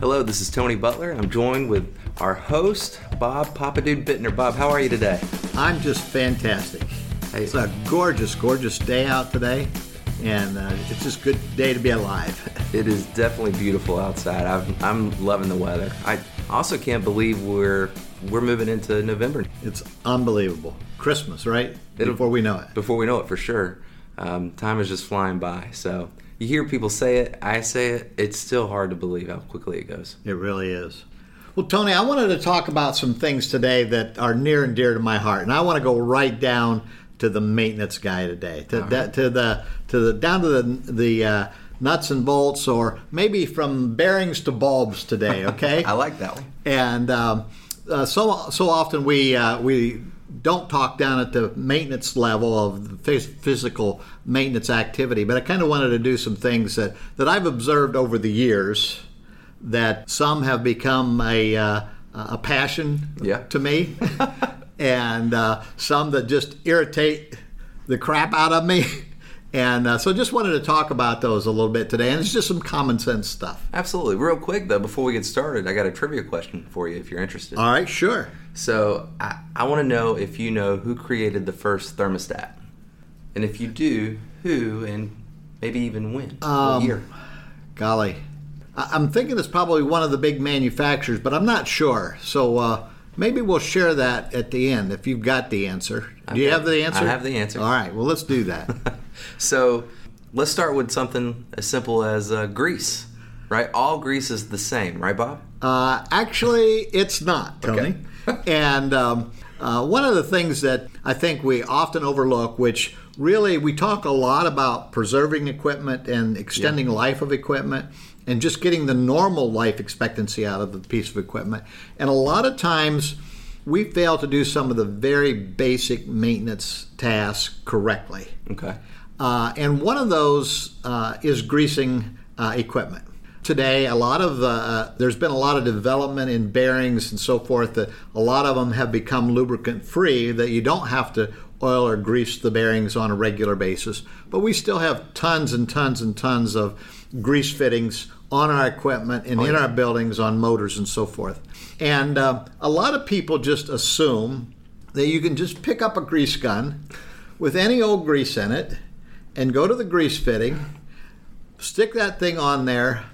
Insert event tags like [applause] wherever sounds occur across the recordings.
Hello, this is Tony Butler. I'm joined with our host, Bob Papadude Bittner. Bob, how are you today? I'm just fantastic. Hey. It's a gorgeous, gorgeous day out today, and uh, it's just a good day to be alive. [laughs] It is definitely beautiful outside. I'm, I'm loving the weather. I also can't believe we're we're moving into November It's unbelievable. Christmas, right? It'll- Before we know it. before we know it for sure. Um, time is just flying by. So you hear people say it, I say it. It's still hard to believe how quickly it goes. It really is. Well, Tony, I wanted to talk about some things today that are near and dear to my heart, and I want to go right down to the maintenance guy today, to, that to the to the down to the the uh, nuts and bolts, or maybe from bearings to bulbs today. Okay. [laughs] I like that one. and um, uh, so so often we uh, we don't talk down at the maintenance level of the physical maintenance activity, but I kind of wanted to do some things that that I've observed over the years that some have become a uh, a passion Yeah. to me, [laughs] and uh, some that just irritate the crap out of me. [laughs] And uh, so, just wanted to talk about those a little bit today, and it's just some common sense stuff. Absolutely. Real quick though, before we get started, I got a trivia question for you if you're interested. All right, sure. So I, I want to know if you know who created the first thermostat, and if you do, who, and maybe even when, Um, year. Golly, I- I'm thinking it's probably one of the big manufacturers, but I'm not sure. So uh, maybe we'll share that at the end if you've got the answer. Do you have the answer? I have the answer. All right. Well, let's do that. [laughs] So let's start with something as simple as uh, grease, right? All grease is the same, right, Bob? Uh, actually, it's not, Tony. [laughs] and um, uh, one of the things that I think we often overlook, which really we talk a lot about preserving equipment and extending life of equipment and just getting the normal life expectancy out of the piece of equipment. And a lot of times we fail to do some of the very basic maintenance tasks correctly. Okay. Uh, and one of those uh, is greasing uh, equipment. Today, a lot of uh, there's been a lot of development in bearings and so forth that a lot of them have become lubricant free that you don't have to oil or grease the bearings on a regular basis. But we still have tons and tons and tons of grease fittings on our equipment and in our buildings on motors and so forth. And uh, a lot of people just assume that you can just pick up a grease gun with any old grease in it and go to the grease fitting, stick that thing on there,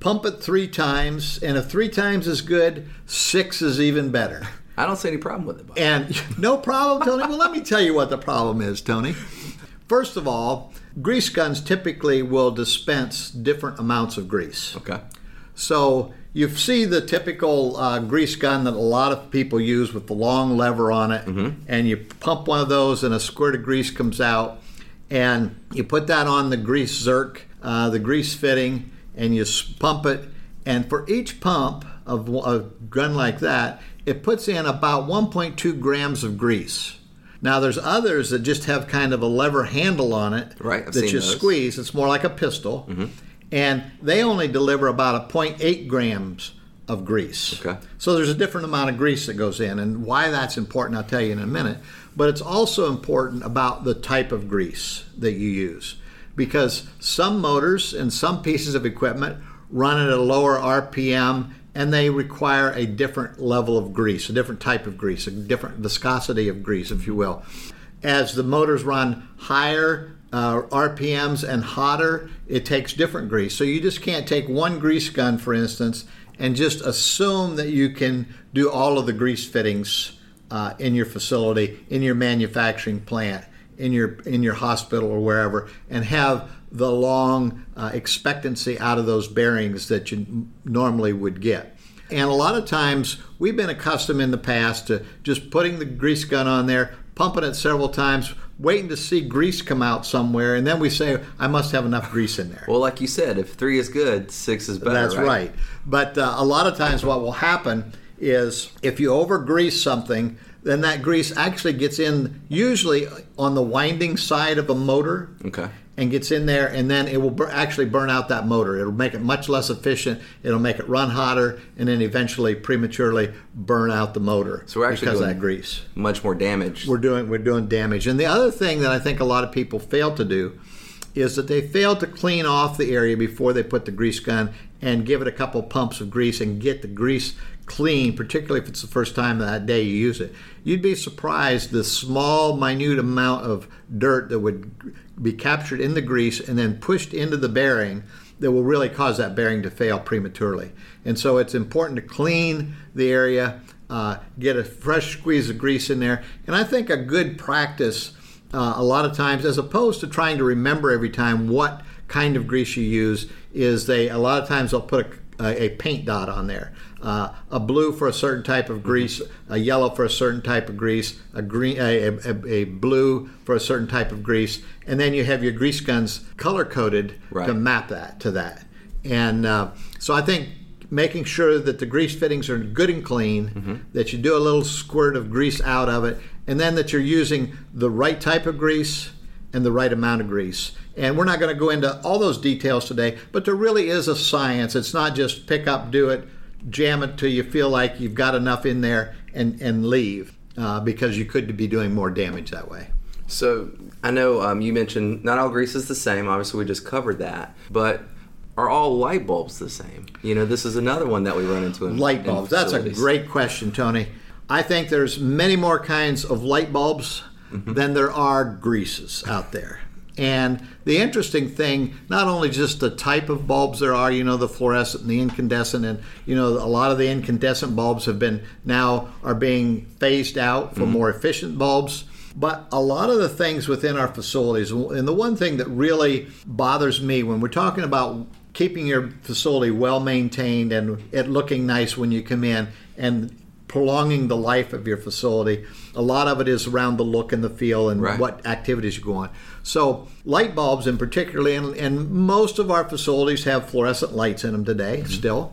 pump it three times, and if three times is good, six is even better. I don't see any problem with it, Bob. And [laughs] no problem, Tony. Well, let me tell you what the problem is, Tony. First of all, grease guns typically will dispense different amounts of grease. Okay. So you see the typical uh, grease gun that a lot of people use with the long lever on it, and you pump one of those, and a squirt of grease comes out, and you put that on the grease zerk, uh, the grease fitting, and you pump it. And for each pump of a gun like that, it puts in about 1.2 grams of grease. Now there's others that just have kind of a lever handle on it Right, I've that you those. squeeze. It's more like a pistol, and they only deliver about a 0.8 grams of grease. Okay. So there's a different amount of grease that goes in, and why that's important, I'll tell you in a minute. But it's also important about the type of grease that you use, because some motors and some pieces of equipment run at a lower RPM and they require a different level of grease, a different type of grease, a different viscosity of grease, if you will. As the motors run higher uh, RPMs and hotter, it takes different grease. So you just can't take one grease gun, for instance, and just assume that you can do all of the grease fittings uh, in your facility, in your manufacturing plant, in your in your hospital or wherever, and have the long uh, expectancy out of those bearings that you normally would get. And a lot of times we've been accustomed in the past to just putting the grease gun on there, pumping it several times, waiting to see grease come out somewhere, and then we say, I must have enough grease in there. Well, like you said, if three is good, six is better. That's right. But uh, a lot of times, what will happen is if you over grease something, then that grease actually gets in usually on the winding side of a motor Okay. And gets in there, and then it will bur- actually burn out that motor. It'll make it much less efficient. It'll make it run hotter, and then eventually, prematurely, burn out the motor So we're actually because of doing that grease. Much more damage. We're doing we're doing damage. And the other thing that I think a lot of people fail to do is that they fail to clean off the area before they put the grease gun and give it a couple pumps of grease and get the grease clean, particularly if it's the first time that day you use it. You'd be surprised the small, minute amount of dirt that would be captured in the grease and then pushed into the bearing that will really cause that bearing to fail prematurely. And so it's important to clean the area, uh, get a fresh squeeze of grease in there. And I think a good practice, uh, a lot of times, as opposed to trying to remember every time what kind of grease you use, is they a lot of times they'll put a, a paint dot on there. Uh, a blue for a certain type of grease, a yellow for a certain type of grease, a green, a, a, a blue for a certain type of grease, and then you have your grease guns color coded Right. to map that to that. And uh, so I think making sure that the grease fittings are good and clean, that you do a little squirt of grease out of it, and then that you're using the right type of grease and the right amount of grease. And we're not going to go into all those details today, but there really is a science. It's not just pick up, do it, jam it till you feel like you've got enough in there and, and leave uh, because you could be doing more damage that way. So I know um, you mentioned not all grease is the same. Obviously, we just covered that. But are all light bulbs the same? You know, this is another one that we run into in Light in bulbs. That's a great question, Tony. I think there's many more kinds of light bulbs Mm-hmm. than there are greases out there. And the interesting thing, not only just the type of bulbs there are, you know, the fluorescent and the incandescent, and you know, a lot of the incandescent bulbs have been now are being phased out for mm-hmm. more efficient bulbs. But a lot of the things within our facilities, and the one thing that really bothers me when we're talking about keeping your facility well maintained and it looking nice when you come in and prolonging the life of your facility. A lot of it is around the look and the feel and Right. what activities you go on. So light bulbs in particularly, and, and most of our facilities have fluorescent lights in them today still,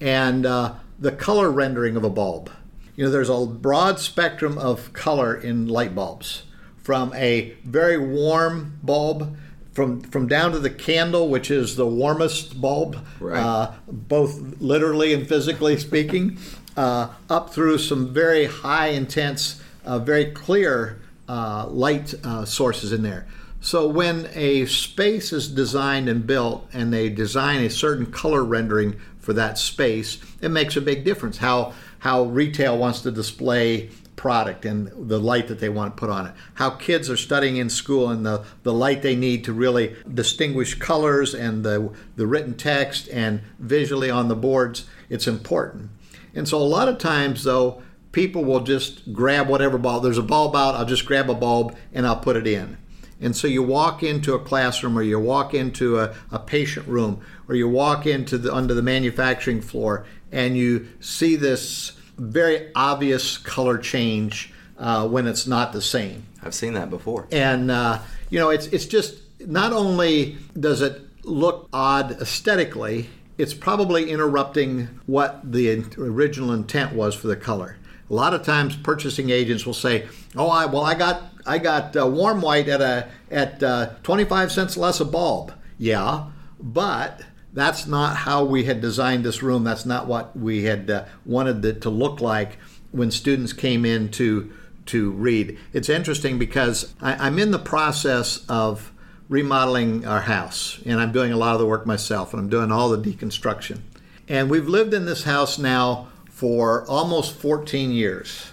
and uh, the color rendering of a bulb. You know, there's a broad spectrum of color in light bulbs, from a very warm bulb. From, from down to the candle, which is the warmest bulb, Right. uh, both literally and physically speaking, uh, up through some very high intense, uh, very clear uh, light uh, sources in there. So when a space is designed and built and they design a certain color rendering for that space, it makes a big difference how how retail wants to display product and the light that they want to put on it. How kids are studying in school and the, the light they need to really distinguish colors and the, the written text and visually on the boards, it's important. And so a lot of times though, people will just grab whatever bulb. There's a bulb out, I'll just grab a bulb and I'll put it in. And so you walk into a classroom or you walk into a, a patient room or you walk into the under the manufacturing floor and you see this very obvious color change uh, when it's not the same. I've seen that before. And uh, you know, it's it's just not only does it look odd aesthetically, it's probably interrupting what the original intent was for the color. A lot of times, purchasing agents will say, "Oh, I well, I got I got uh, warm white at a at uh, 25 cents less a bulb." Yeah, but that's not how we had designed this room. That's not what we had uh, wanted it to look like when students came in to to read. It's interesting because I, I'm in the process of remodeling our house, and I'm doing a lot of the work myself, and I'm doing all the deconstruction. And we've lived in this house now for almost 14 years.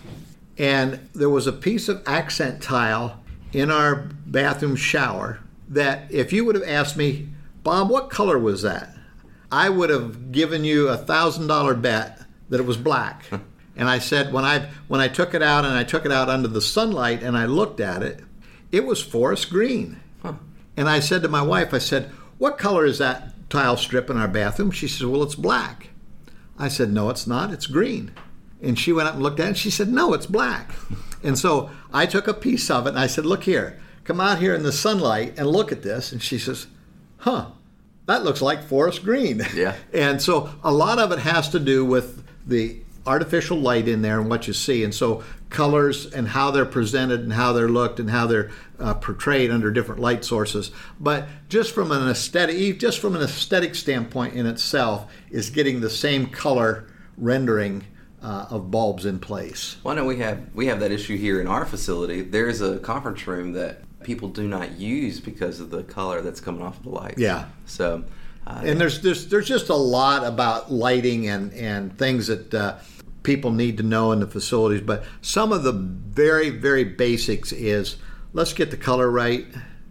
And there was a piece of accent tile in our bathroom shower that if you would have asked me, Bob, what color was that? I would have given you a thousand dollar bet that it was black. and I said when I when I took it out and I took it out under the sunlight and I looked at it, it was forest green. And I said to my wife, I said, "What color is that tile strip in our bathroom?" She says, "Well, it's black." I said, "No, it's not. It's green." And she went up and looked at it and she said, No, it's black. And so I took a piece of it and I said, Look here, come out here in the sunlight and look at this. And she says, Huh, that looks like forest green. Yeah. [laughs] And so a lot of it has to do with the artificial light in there and what you see. And so colors and how they're presented and how they're looked and how they're uh, portrayed under different light sources. But just from an aesthetic, just from an aesthetic standpoint in itself, is getting the same color rendering uh, of bulbs in place. Well, I know we have we have that issue here in our facility. There is a conference room that people do not use because of the color that's coming off of the lights. Yeah. So, uh, and there's, there's there's just a lot about lighting and and things that uh, people need to know in the facilities. But some of the very very basics is let's get the color right.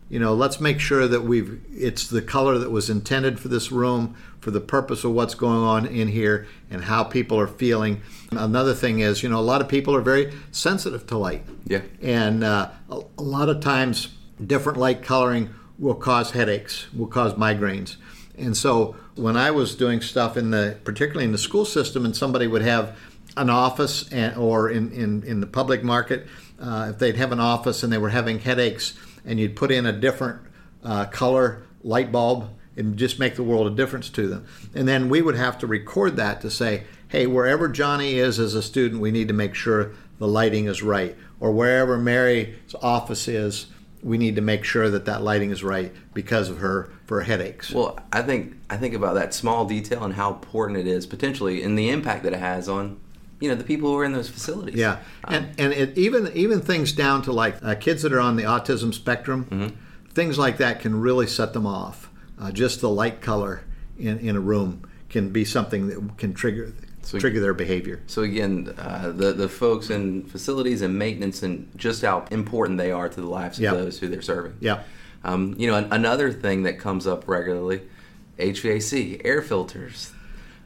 You know, let's make sure that we've it's the color that was intended for this room for the purpose of what's going on in here and how people are feeling. Another thing is, you know, a lot of people are very sensitive to light. Yeah. And uh, a, a lot of times, different light coloring will cause headaches, will cause migraines. And so when I was doing stuff in the, particularly in the school system, and somebody would have an office and, or in, in, in the public market, uh, if they'd have an office and they were having headaches, and you'd put in a different uh, color light bulb, and just make the world a difference to them. And then we would have to record that to say, hey, wherever Johnny is as a student, we need to make sure the lighting is right. Or wherever Mary's office is, we need to make sure that that lighting is right because of her for headaches. Well, I think I think about that small detail and how important it is potentially, and the impact that it has on you know the people who are in those facilities. Yeah, um, and and it, even even things down to like uh, kids that are on the autism spectrum, mm-hmm. things like that can really set them off. Uh, just the light color in, in a room can be something that can trigger so, trigger their behavior. So again, uh, the the folks in facilities and maintenance and just how important they are to the lives of yep. those who they're serving. Yeah. Um, you know, an, another thing that comes up regularly, HVAC, air filters.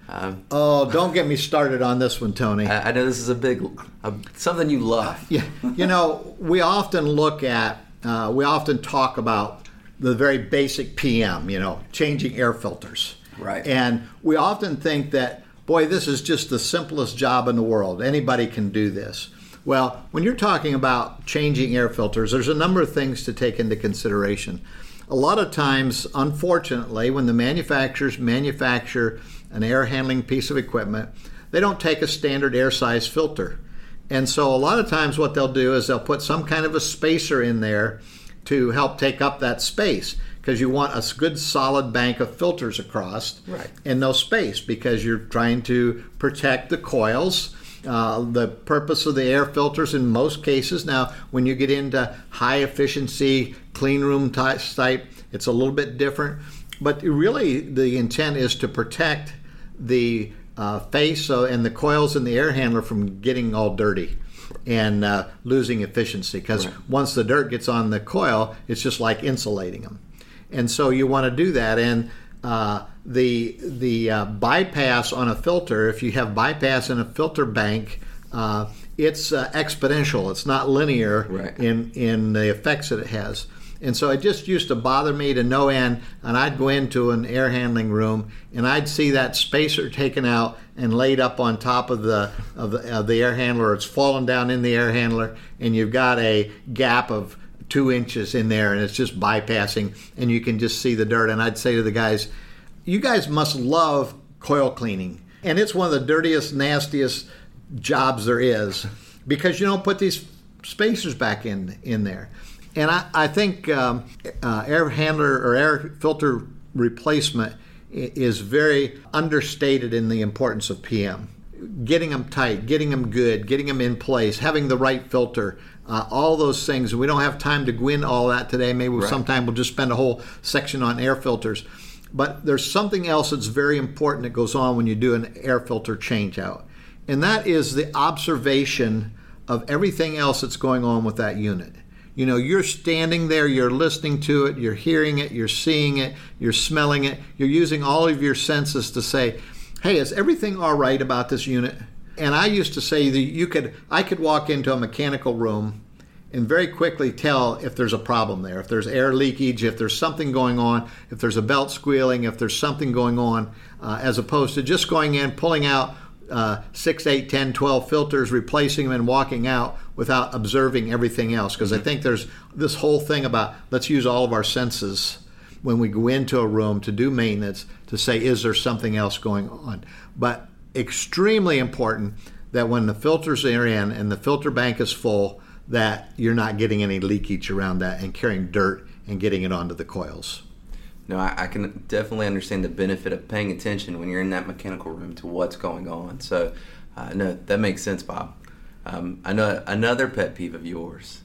Um, oh, don't get me started on this one, Tony. I, I know this is a big uh, something you love. Yeah, you know, we often look at, uh, we often talk about the very basic PM. You know, changing air filters. Right. And we often think that boy, this is just the simplest job in the world. Anybody can do this. Well, when you're talking about changing air filters, there's a number of things to take into consideration. A lot of times, unfortunately, when the manufacturers manufacture an air handling piece of equipment, they don't take a standard air size filter. And so, a lot of times, what they'll do is they'll put some kind of a spacer in there to help take up that space because you want a good solid bank of filters across right. and no space because you're trying to protect the coils. Uh, the purpose of the air filters in most cases now when you get into high efficiency clean room type, type it's a little bit different but really the intent is to protect the uh, face and the coils in the air handler from getting all dirty and uh, losing efficiency because right. once the dirt gets on the coil it's just like insulating them and so you want to do that. And uh, the the uh, bypass on a filter, if you have bypass in a filter bank, uh, it's uh, exponential. It's not linear right. in in the effects that it has. And so it just used to bother me to no end. And I'd go into an air handling room and I'd see that spacer taken out and laid up on top of the of the, of the air handler. It's fallen down in the air handler, and you've got a gap of two inches in there and it's just bypassing and you can just see the dirt. And I'd say to the guys, you guys must love coil cleaning. And it's one of the dirtiest, nastiest jobs there is [laughs] because you don't put these spacers back in in there. And I, I think um, uh, air handler or air filter replacement is very understated in the importance of PM. Getting them tight, getting them good, getting them in place, having the right filter, uh, all those things. And we don't have time to go into all that today. Maybe right. sometime we'll just spend a whole section on air filters. But there's something else that's very important that goes on when you do an air filter change out, and that is the observation of everything else that's going on with that unit. You know, you're standing there, you're listening to it, you're hearing it, you're seeing it, you're smelling it, you're using all of your senses to say, hey, is everything all right about this unit? And I used to say that you could, I could walk into a mechanical room and very quickly tell if there's a problem there, if there's air leakage, if there's something going on, if there's a belt squealing, if there's something going on, uh, as opposed to just going in, pulling out uh, 6, 8, 10, 12 filters, replacing them, and walking out without observing everything else. Because I think there's this whole thing about let's use all of our senses when we go into a room to do maintenance to say, is there something else going on? But extremely important that when the filters are in and the filter bank is full, that you're not getting any leakage around that and carrying dirt and getting it onto the coils. No, I, I, can definitely understand the benefit of paying attention when you're in that mechanical room to what's going on. So, uh, no, that makes sense, Bob. Um, I know another pet peeve of yours.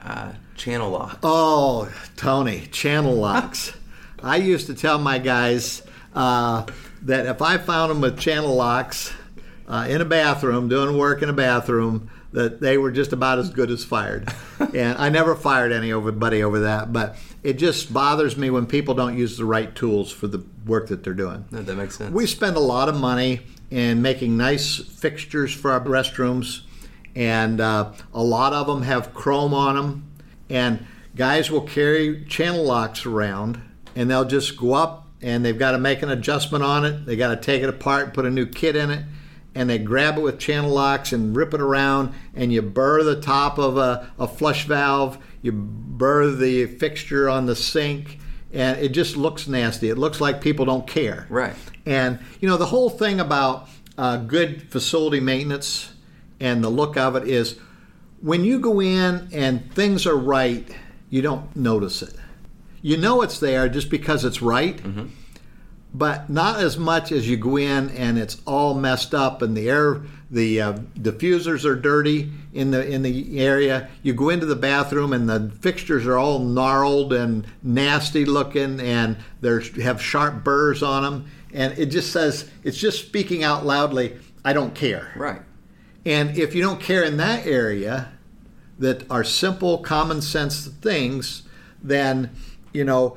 uh, channel locks. Oh, Tony, channel locks. [laughs] I used to tell my guys uh, that if I found them with channel locks uh, in a bathroom, doing work in a bathroom, that they were just about as good as fired. [laughs] and I never fired anybody over that, but it just bothers me when people don't use the right tools for the work that they're doing. No, that makes sense. We spend a lot of money in making nice fixtures for our restrooms, and uh, a lot of them have chrome on them. And guys will carry channel locks around, and they'll just go up and they've got to make an adjustment on it. They got to take it apart, put a new kit in it, and they grab it with channel locks and rip it around, and you burr the top of a, a flush valve you burr the fixture on the sink and it just looks nasty. It looks like people don't care. Right. And you know the whole thing about uh, good facility maintenance and the look of it is when you go in and things are right, you don't notice it. You know it's there just because it's right. Mm-hmm. but not as much as you go in and it's all messed up and the air the uh, diffusers are dirty in the in the area. You go into the bathroom and the fixtures are all gnarled and nasty looking and they have sharp burrs on them and it just says it's just speaking out loudly i don't care. Right. And if you don't care in that area that are simple common sense things then you know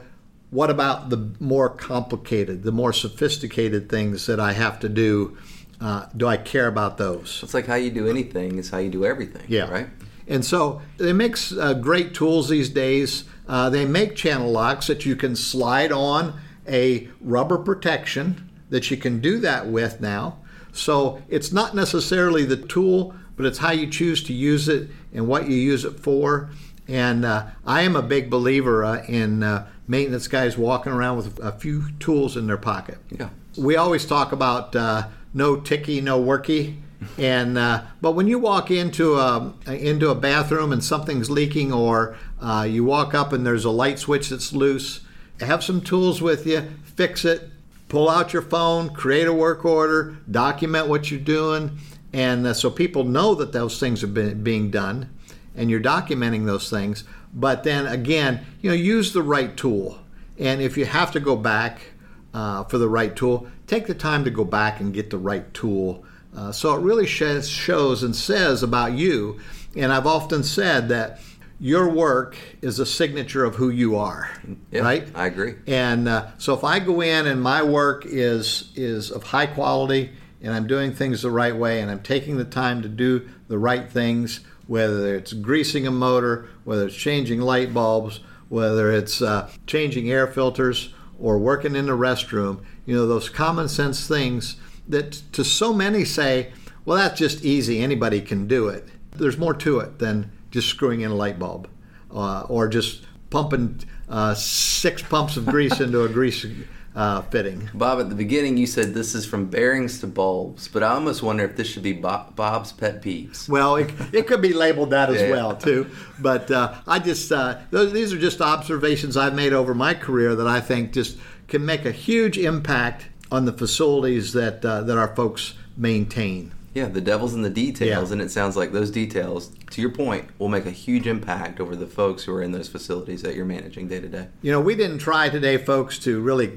what about the more complicated, the more sophisticated things that I have to do? Uh, do I care about those? It's like how you do anything is how you do everything. Yeah. Right. And so they make uh, great tools these days. Uh, they make channel locks that you can slide on a rubber protection that you can do that with now. So it's not necessarily the tool, but it's how you choose to use it and what you use it for. And uh, I am a big believer uh, in uh, maintenance guys walking around with a few tools in their pocket. Yeah. We always talk about uh, no ticky, no worky. and uh, but when you walk into a into a bathroom and something's leaking, or uh, you walk up and there's a light switch that's loose, have some tools with you, fix it, pull out your phone, create a work order, document what you're doing, and so people know that those things are being done and you're documenting those things. But then again, you know, use the right tool. And if you have to go back uh, for the right tool, take the time to go back and get the right tool. Uh, so it really shows, shows and says about you. And I've often said that your work is a signature of who you are, yeah, right? I agree. And uh, so if I go in and my work is is of high quality and I'm doing things the right way and I'm taking the time to do the right things, whether it's greasing a motor, whether it's changing light bulbs, whether it's uh, changing air filters or working in the restroom, you know, those common sense things that to so many say, well, that's just easy, anybody can do it. There's more to it than just screwing in a light bulb uh, or just pumping uh, six pumps of grease into a grease uh, fitting. Bob, at the beginning you said this is from bearings to bulbs, but I almost wonder if this should be Bob, Bob's pet peeves. Well, it, it could be labeled that as [laughs] Yeah. well too. But uh, I just uh, those, these are just observations I've made over my career that I think just can make a huge impact on the facilities that uh, that our folks maintain. Yeah, the devil's in the details, Yeah. and it sounds like those details, to your point, will make a huge impact over the folks who are in those facilities that you're managing day to day. You know, we didn't try today, folks, to really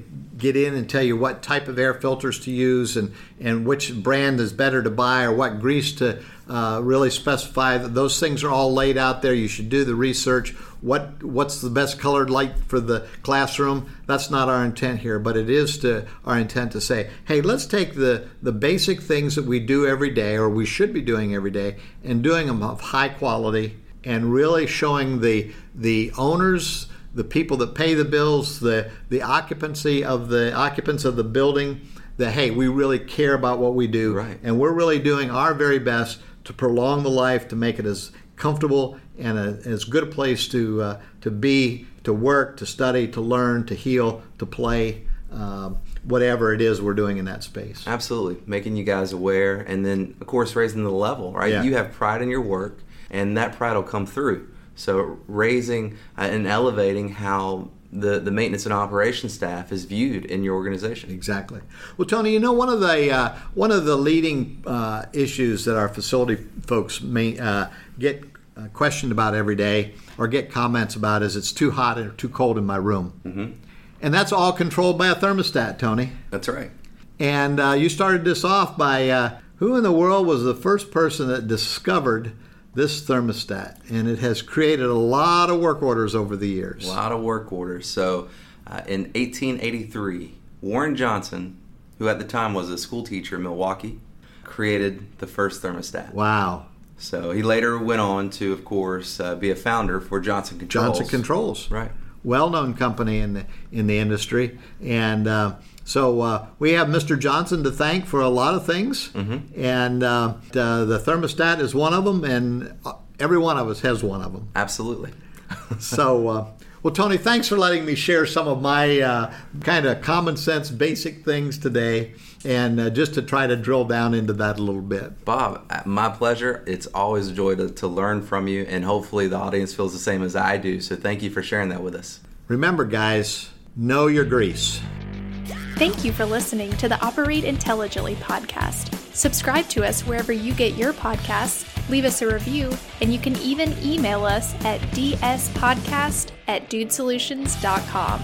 get in and tell you what type of air filters to use and, and which brand is better to buy or what grease to uh, really specify. Those things are all laid out there. You should do the research. What what's the best colored light for the classroom? That's not our intent here, but it is to our intent to say, hey, let's take the the basic things that we do every day or we should be doing every day and doing them of high quality and really showing the the owners the people that pay the bills, the the occupancy of the occupants of the building, that hey, we really care about what we do, Right. and we're really doing our very best to prolong the life, to make it as comfortable and a, as good a place to uh, to be, to work, to study, to learn, to heal, to play, um, whatever it is we're doing in that space. Absolutely, making you guys aware, and then of course raising the level. Right, Yeah. you have pride in your work, and that pride will come through. So raising uh, and elevating how the the maintenance and operations staff is viewed in your organization. Exactly. Well, Tony, you know one of the uh, one of the leading uh, issues that our facility folks may uh, get uh, questioned about every day or get comments about is it's too hot or too cold in my room. Mm-hmm. And that's all controlled by a thermostat, Tony. That's right. And uh, you started this off by uh, who in the world was the first person that discovered this thermostat? And it has created a lot of work orders over the years. A lot of work orders. So uh, in 1883, Warren Johnson, who at the time was a school teacher in Milwaukee, created the first thermostat. Wow. So he later went on to, of course, uh, be a founder for Johnson Controls. Johnson Controls. Right. Well-known company in the in the industry, and uh, so uh, we have Mr. Johnson to thank for a lot of things, Mm-hmm. and uh, the, the thermostat is one of them, and uh, every one of us has one of them. Absolutely. [laughs] So, uh, well, Tony, thanks for letting me share some of my uh, kind of common sense, basic things today, and uh, just to try to drill down into that a little bit. Bob, my pleasure. It's always a joy to, to learn from you, and hopefully the audience feels the same as I do. So thank you for sharing that with us. Remember, guys, know your grease. Thank you for listening to the Operate Intelligently podcast. Subscribe to us wherever you get your podcasts, leave us a review, and you can even email us at dspodcast at dudesolutions.com.